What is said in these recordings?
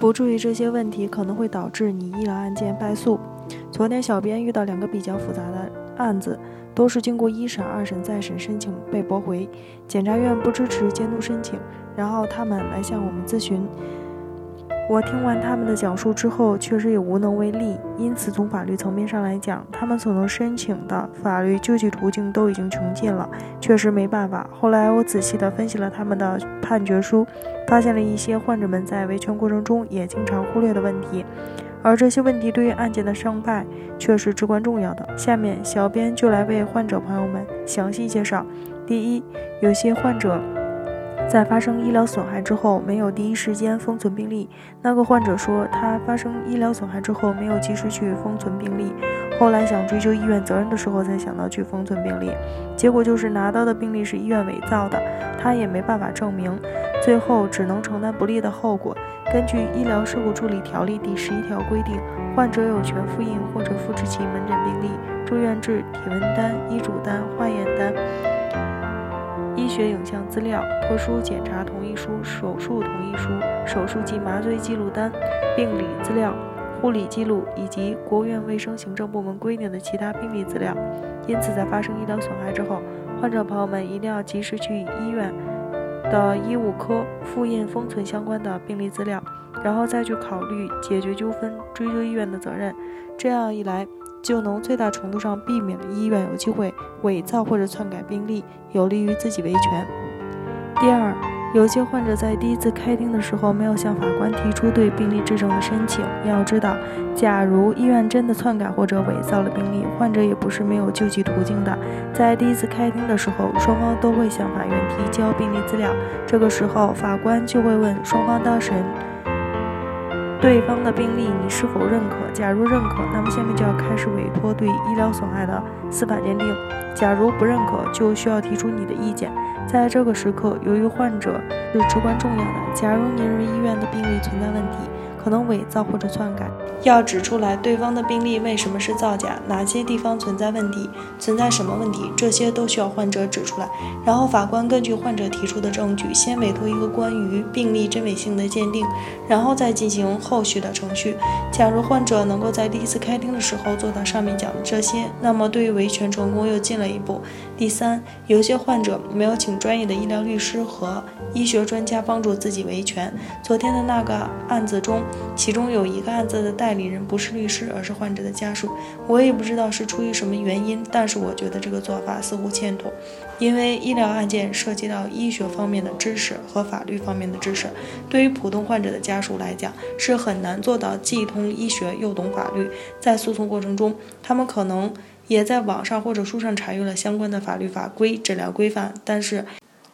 不注意这些问题，可能会导致你医疗案件败诉。昨天小编遇到两个比较复杂的案子，都是经过一审、二审、再审申请被驳回，检察院不支持监督申请，然后他们来向我们咨询。我听完他们的讲述之后，确实也无能为力。因此，从法律层面上来讲，他们所能申请的法律救济途径都已经穷尽了，确实没办法。后来我仔细地分析了他们的判决书，发现了一些患者们在维权过程中也经常忽略的问题，而这些问题对于案件的胜败却是至关重要的。下面，小编就来为患者朋友们详细介绍。第一，有些患者。在发生医疗损害之后，没有第一时间封存病历。那个患者说，他发生医疗损害之后，没有及时去封存病历，后来想追究医院责任的时候，才想到去封存病历，结果就是拿到的病历是医院伪造的，他也没办法证明，最后只能承担不利的后果。根据《医疗事故处理条例》第十一条规定，患者有权复印或者复制其门诊病历、住院志、体温单、医嘱单、化验单。医学影像资料、特殊检查同意书、手术同意书、手术及麻醉记录单、病理资料、护理记录以及国务院卫生行政部门规定的其他病历资料。因此，在发生医疗损害之后，患者朋友们一定要及时去医院的医务科复印封存相关的病历资料，然后再去考虑解决纠纷、追究医院的责任。这样一来，就能最大程度上避免了医院有机会伪造或者篡改病历，有利于自己维权。第二，有些患者在第一次开庭的时候没有向法官提出对病历质证的申请。要知道，假如医院真的篡改或者伪造了病历，患者也不是没有救济途径的。在第一次开庭的时候，双方都会向法院提交病历资料，这个时候法官就会问双方当事人。对方的病例你是否认可？假如认可，那么下面就要开始委托对医疗损害的司法鉴定；假如不认可，就需要提出你的意见。在这个时刻，由于患者是至关重要的，假如您认为医院的病例存在问题，可能伪造或者篡改，要指出来对方的病历为什么是造假，哪些地方存在问题，存在什么问题，这些都需要患者指出来。然后法官根据患者提出的证据，先委托一个关于病历真伪性的鉴定，然后再进行后续的程序。假如患者能够在第一次开庭的时候做到上面讲的这些，那么对于维权成功又进了一步。第三，有些患者没有请专业的医疗律师和医学专家帮助自己维权。昨天的那个案子中。其中有一个案子的代理人不是律师，而是患者的家属。我也不知道是出于什么原因，但是我觉得这个做法似乎欠妥。因为医疗案件涉及到医学方面的知识和法律方面的知识，对于普通患者的家属来讲，是很难做到既通医学又懂法律。在诉讼过程中，他们可能也在网上或者书上查阅了相关的法律法规、诊疗规范，但是。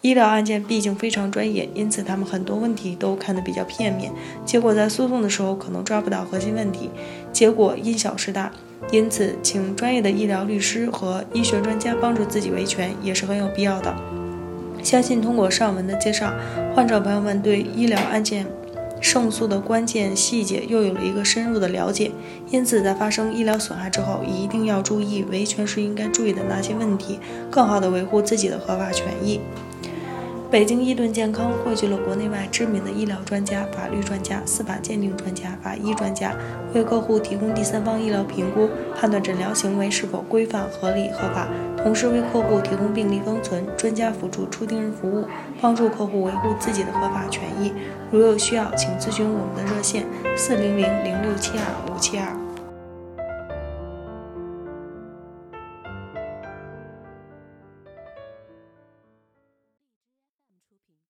医疗案件毕竟非常专业，因此他们很多问题都看得比较片面，结果在诉讼的时候可能抓不到核心问题，结果因小失大。因此，请专业的医疗律师和医学专家帮助自己维权也是很有必要的。相信通过上文的介绍，患者朋友们对医疗案件胜诉的关键细节又有了一个深入的了解。因此，在发生医疗损害之后，一定要注意维权时应该注意的那些问题，更好地维护自己的合法权益。北京伊顿健康汇聚了国内外知名的医疗专家、法律专家、司法鉴定专家、法医专家，为客户提供第三方医疗评估，判断诊疗行为是否规范、合理、合法，同时为客户提供病历封存、专家辅助出庭人服务，帮助客户维护自己的合法权益。如有需要，请咨询我们的热线：四零零零六七二五七二。